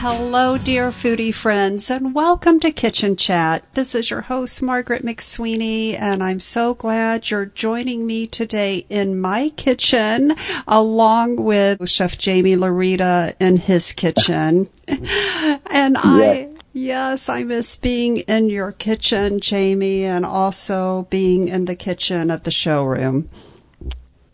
Hello, dear foodie friends, and welcome to Kitchen Chat. This is your host, Margaret McSweeney, and I'm so glad you're joining me today in my kitchen, along with Chef Jaime Laurita in his kitchen. and I, Yes, I miss being in your kitchen, Jaime, and also being in the kitchen of the showroom.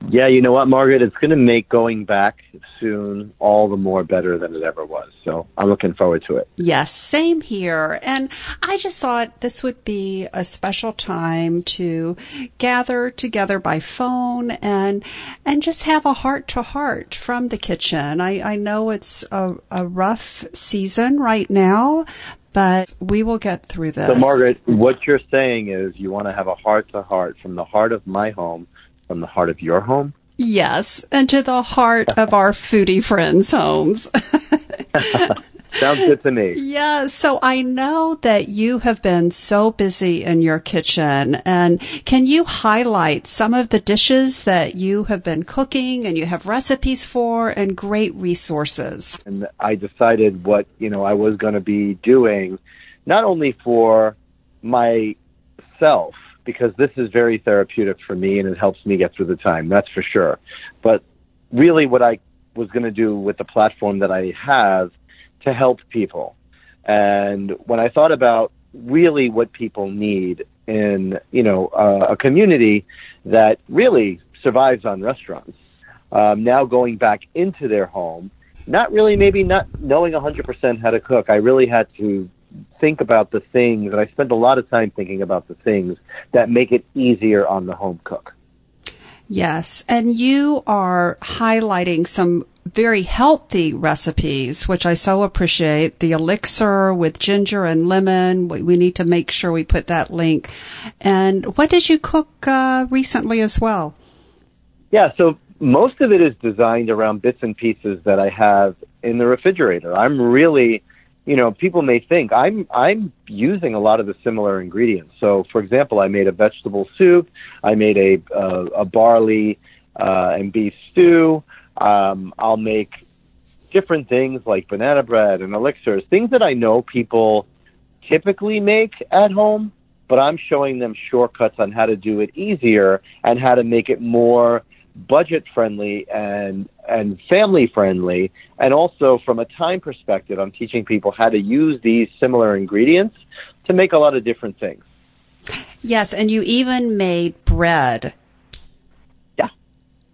Yeah, you know what, Margaret? It's going to make going back soon all the more better than it ever was. So I'm looking forward to it. Yes, same here. And I just thought this would be a special time to gather together by phone and and just have a heart to heart from the kitchen. I, I know it's a, a rough season right now, but we will get through this. So, Margaret, what you're saying is you want to have a heart to heart from the heart of my home, from the heart of your home? Yes, and to the heart of our foodie friends' homes. Sounds good to me. Yeah. So I know that you have been so busy in your kitchen and can you highlight some of the dishes that you have been cooking and you have recipes for and great resources? And I decided what, you know, I was going to be doing not only for myself, because this is very therapeutic for me and it helps me get through the time. That's for sure. But really what I was going to do with the platform that I have to help people. And when I thought about really what people need in, you know, uh, a community that really survives on restaurants, um, now going back into their home, not really maybe not knowing 100% how to cook, I really had to think about the things, and I spend a lot of time thinking about the things that make it easier on the home cook. Yes, and you are highlighting some very healthy recipes, which I so appreciate. The elixir with ginger and lemon. We, we need to make sure we put that link. And what did you cook uh, recently as well? Yeah, so most of it is designed around bits and pieces that I have in the refrigerator. I'm really, you know, people may think I'm I'm using a lot of the similar ingredients. So, for example, I made a vegetable soup. I made a uh, a barley uh, and beef stew. Um, I'll make different things like banana bread and elixirs, things that I know people typically make at home, but I'm showing them shortcuts on how to do it easier and how to make it more budget friendly and and family friendly and also from a time perspective I'm teaching people how to use these similar ingredients to make a lot of different things. Yes, and you even made bread. Yeah.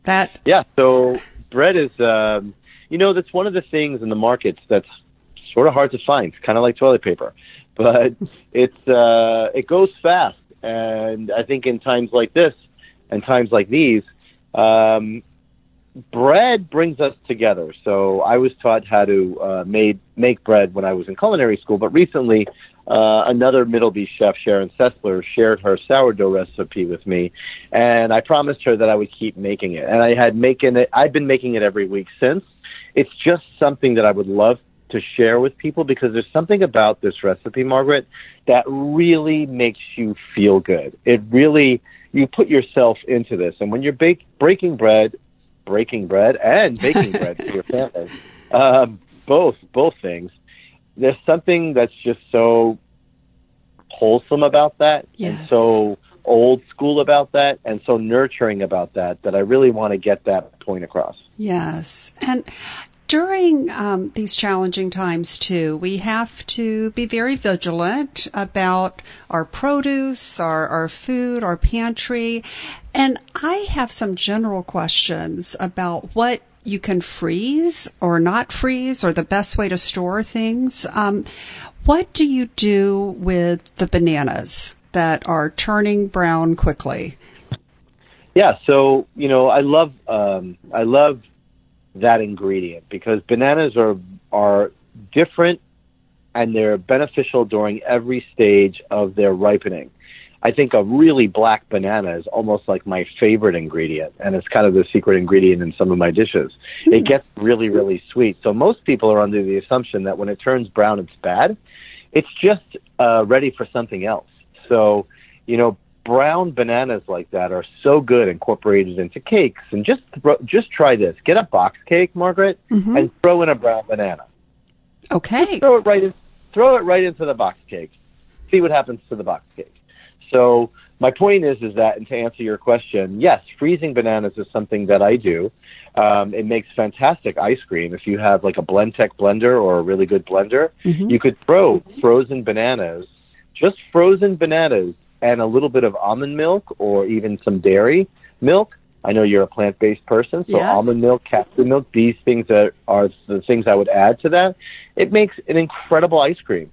That Yeah, so bread is, um, you know, that's one of the things in the markets that's sort of hard to find. It's kind of like toilet paper, but it's uh, it goes fast, and I think in times like this and times like these, um, bread brings us together. So I was taught how to uh, made make bread when I was in culinary school, but recently uh, another Middleby chef, Sharon Sessler, shared her sourdough recipe with me, and I promised her that I would keep making it. And I had making it. I've been making it every week since. It's just something that I would love to share with people because there's something about this recipe, Margaret, that really makes you feel good. It really you put yourself into this, and when you're bake, breaking bread, breaking bread, and baking bread for your family, um, both both things there's something that's just so wholesome about that Yes. and so old school about that and so nurturing about that that I really want to get that point across. Yes. And during um, these challenging times, too, we have to be very vigilant about our produce, our, our food, our pantry. And I have some general questions about what you can freeze or not freeze or the best way to store things. Um, what do you do with the bananas that are turning brown quickly? Yeah, so you know, I love um, I love that ingredient because bananas are are different and they're beneficial during every stage of their ripening. I think a really black banana is almost like my favorite ingredient, and it's kind of the secret ingredient in some of my dishes. Mm. It gets really, really sweet. So most people are under the assumption that when it turns brown, it's bad. It's just uh, ready for something else. So, you know, brown bananas like that are so good incorporated into cakes. And just throw, just try this: get a box cake, Margaret, mm-hmm. and throw in a brown banana. Okay. Just throw it right in. Throw it right into the box cake. See what happens to the box cake. So my point is, is that, and to answer your question, yes, freezing bananas is something that I do. Um, it makes fantastic ice cream. If you have like a Blendtec blender or a really good blender, mm-hmm. you could throw frozen bananas, just frozen bananas, and a little bit of almond milk or even some dairy milk. I know you're a plant-based person, so yes. almond milk, castor milk, these things that are the things I would add to that. It makes an incredible ice cream.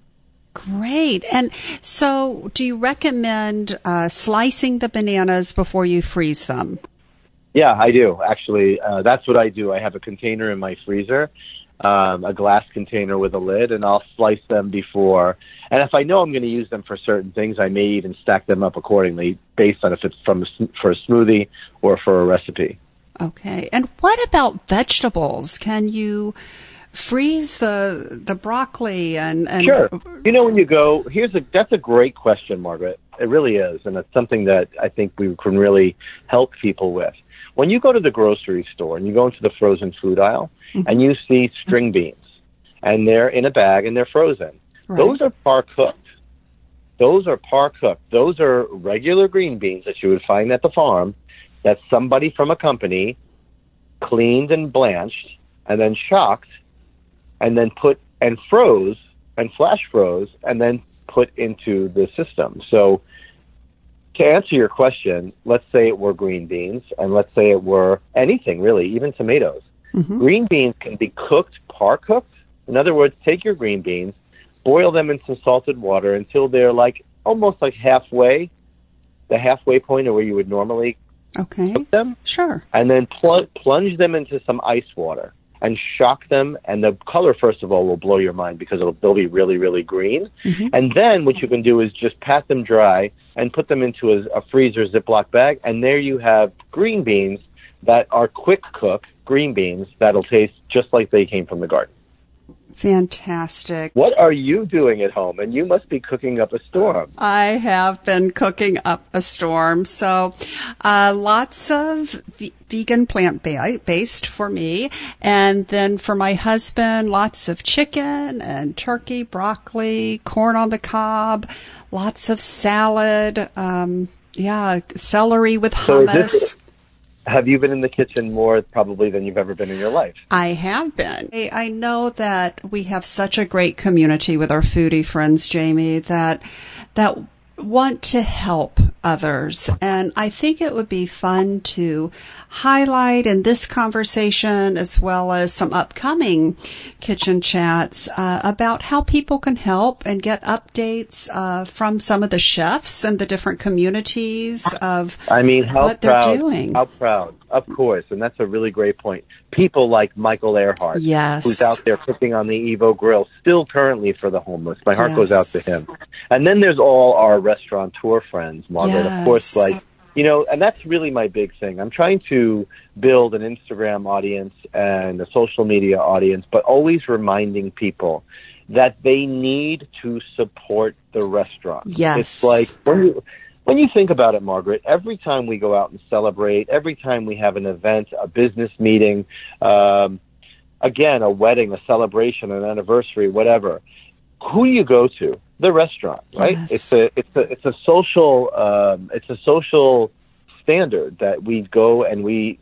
Great. And so, do you recommend uh, slicing the bananas before you freeze them? Yeah, I do. Actually, uh, that's what I do. I have a container in my freezer, um, a glass container with a lid, and I'll slice them before. And if I know I'm going to use them for certain things, I may even stack them up accordingly based on if it's from a, for a smoothie or for a recipe. Okay. And what about vegetables? Can you freeze the the broccoli and, and sure you know when you go here's a that's a great question margaret it really is and it's something that i think we can really help people with when you go to the grocery store and you go into the frozen food aisle mm-hmm. and you see string beans and they're in a bag and they're frozen right. those are par cooked those are par cooked those are regular green beans that you would find at the farm that somebody from a company cleaned and blanched and then shocked and then put and froze and flash froze and then put into the system. So to answer your question, let's say it were green beans and let's say it were anything really, even tomatoes. Mm-hmm. Green beans can be cooked, par cooked. In other words, take your green beans, boil them in some salted water until they're like almost like halfway, the halfway point of where you would normally okay. cook them. Sure. And then pl- plunge them into some ice water and shock them. And the color, first of all, will blow your mind because it'll, they'll be really, really green. Mm-hmm. And then what you can do is just pat them dry and put them into a, a freezer Ziploc bag. And there you have green beans that are quick cook green beans that'll taste just like they came from the garden. Fantastic. What are you doing at home? And you must be cooking up a storm. I have been cooking up a storm. So, uh, lots of v- vegan plant based for me. And then for my husband, lots of chicken and turkey, broccoli, corn on the cob, lots of salad. Um, yeah, celery with hummus. So have you been in the kitchen more probably than you've ever been in your life? I have been. I know that we have such a great community with our foodie friends, Jaime, that that want to help others. And I think it would be fun to highlight in this conversation as well as some upcoming kitchen chats uh, about how people can help and get updates uh, from some of the chefs and the different communities of I mean, how what proud, they're doing. How proud, of course, and that's a really great point. People like Michael Earhart, yes. who's out there cooking on the Evo Grill, still currently for the homeless. My heart yes. goes out to him. And then there's all our restaurateur friends, Margaret, yes. of course, like you know, and that's really my big thing. I'm trying to build an Instagram audience and a social media audience, but always reminding people that they need to support the restaurant. Yes. It's like when you, when you think about it, Margaret, every time we go out and celebrate, every time we have an event, a business meeting, um, again, a wedding, a celebration, an anniversary, whatever, who do you go to? The restaurant, right? Yes. It's a it's a it's a social um, it's a social standard that we go and we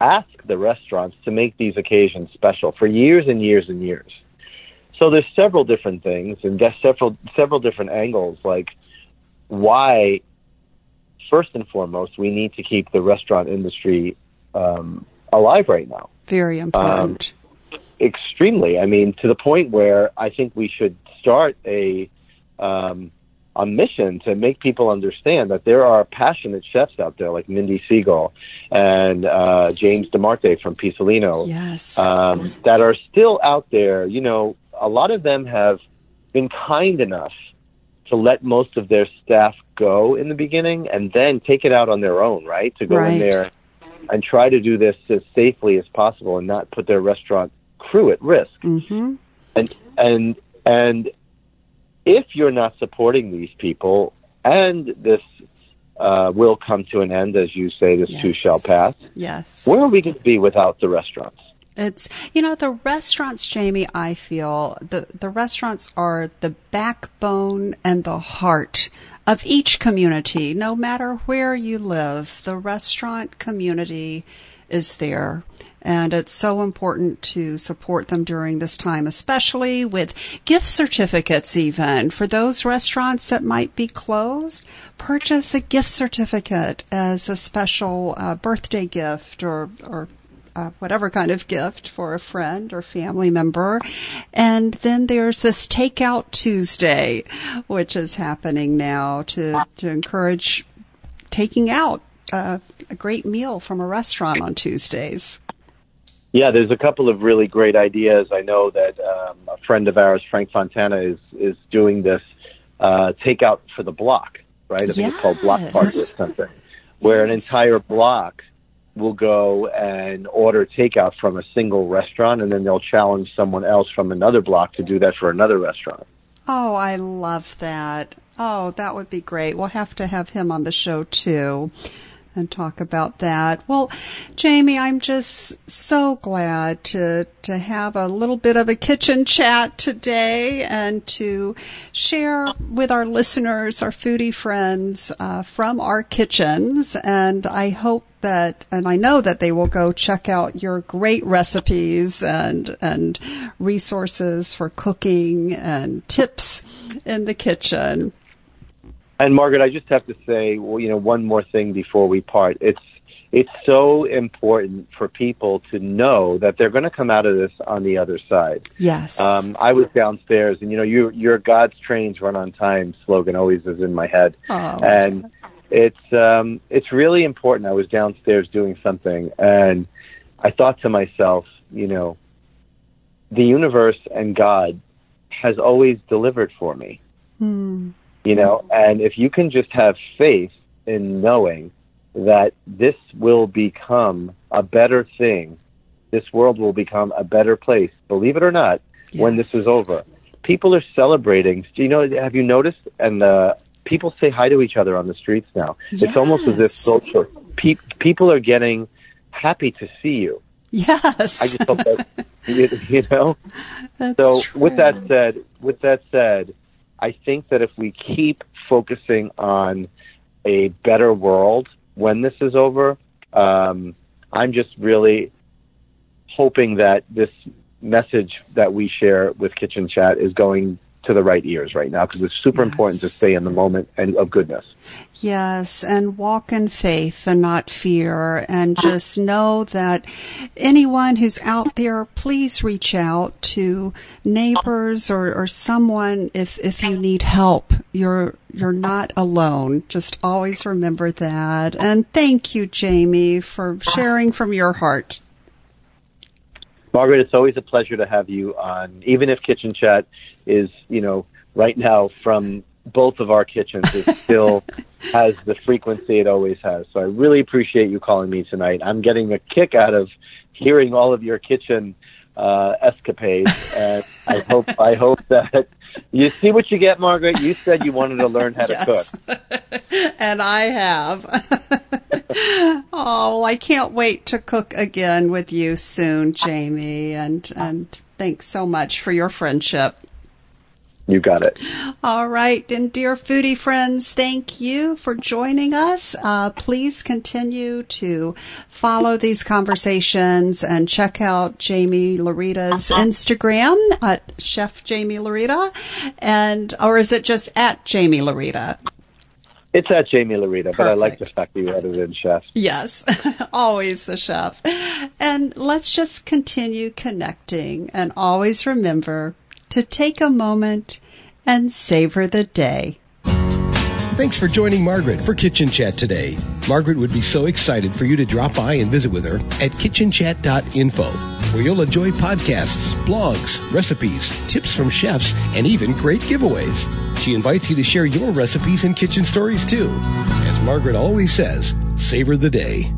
ask the restaurants to make these occasions special for years and years and years. So there's several different things and there's several several different angles like why first and foremost we need to keep the restaurant industry um, alive right now. Very important. Um, extremely. I mean, to the point where I think we should start a um, a mission to make people understand that there are passionate chefs out there like Mindy Segal and uh, James DeMarte from Pisolino yes. um, that are still out there. You know, a lot of them have been kind enough to let most of their staff go in the beginning and then take it out on their own, right? To go Right. in there and try to do this as safely as possible and not put their restaurant crew at risk. hmm And and and if you're not supporting these people and this uh, will come to an end, as you say, this too Yes. shall pass. Yes. Where are we going to be without the restaurants? It's you know the restaurants, Jaime. I feel the the restaurants are the backbone and the heart of each community, no matter where you live. The restaurant community is there. And it's so important to support them during this time, especially with gift certificates, even for those restaurants that might be closed. Purchase a gift certificate as a special uh, birthday gift or, or uh, whatever kind of gift for a friend or family member. And then there's this Takeout Tuesday, which is happening now to, to encourage taking out uh, a great meal from a restaurant on Tuesdays. Yeah, there's a couple of really great ideas. I know that um, a friend of ours, Frank Fontana, is is doing this uh, takeout for the block, right? I think it's called Block Party or something, where an entire block will go and order takeout from a single restaurant, and then they'll challenge someone else from another block to do that for another restaurant. Oh, I love that. Oh, that would be great. We'll have to have him on the show too and talk about that. Well, Jaime, I'm just so glad to to have a little bit of a kitchen chat today and to share with our listeners, our foodie friends uh, from our kitchens. And I hope that, and I know that they will go check out your great recipes and and resources for cooking and tips in the kitchen. And Margaret, I just have to say, well, you know, one more thing before we part. It's it's so important for people to know that they're going to come out of this on the other side. Yes. Um, I was downstairs, and you know, you, your God's trains run on time slogan always is in my head, Oh. and it's um, it's really important. I was downstairs doing something, and I thought to myself, you know, the universe and God has always delivered for me Hmm. You know and if you can just have faith in knowing that this will become a better thing this world will become a better place believe it or not when this is over. People are celebrating. Do you know have you noticed? And uh people say hi to each other on the streets now. It's almost as if social pe- people are getting happy to see you. Yes. i just hope that you, you know? That's so true. with that said, with that said, I think that if we keep focusing on a better world when this is over, um, I'm just really hoping that this message that we share with Kitchen Chat is going to the right ears right now because it's super important to stay in the moment and of goodness. Yes, and walk in faith and not fear, and just know that anyone who's out there, please reach out to neighbors or, or someone if if you need help. You're you're not alone. Just always remember that. And thank you, Jaime, for sharing from your heart. Margaret, it's always a pleasure to have you on, even if Kitchen Chat is, you know, right now from both of our kitchens, it still has the frequency it always has. So I really appreciate you calling me tonight. I'm getting a kick out of hearing all of your kitchen uh, escapades, and I hope I hope that you see what you get, Margaret. You said you wanted to learn how to cook. and I have. oh, well, I can't wait to cook again with you soon, Jaime. And and thanks so much for your friendship. You got it. All right, and dear foodie friends, thank you for joining us. Uh, please continue to follow these conversations and check out Jaime Laurita's Instagram at Chef Jaime Laurita, and or is it just at Jaime Laurita? It's at Jaime Laurita, but I like the Perfect. fact that you added in chef. Yes, always the chef. And let's just continue connecting and always remember to take a moment and savor the day. Thanks for joining Margaret for Kitchen Chat today. Margaret would be so excited for you to drop by and visit with her at kitchenchat.info. where you'll enjoy podcasts, blogs, recipes, tips from chefs, and even great giveaways. She invites you to share your recipes and kitchen stories too. As Margaret always says, savor the day.